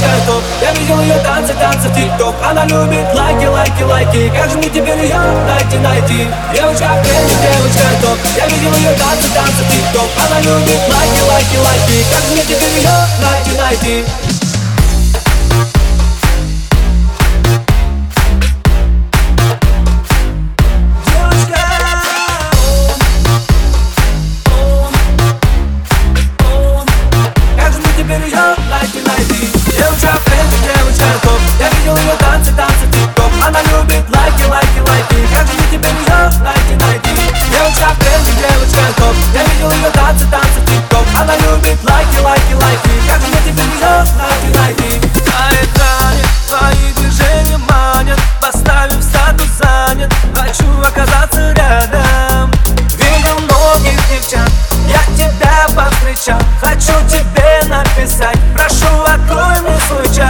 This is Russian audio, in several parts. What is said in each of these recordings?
чертов Я видел ее танцы, танцы в тикток. Она любит лайки, лайки, лайки. Как же мне теперь ее найти, найти? Девочка, крем, девочка, топ. Я видел ее танцы, танцы в тикток. Она любит лайки, лайки, лайки. Как же мне теперь ее найти, найти? еще Хочу тебе написать. Прошу, открой мне случай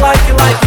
like you like you like.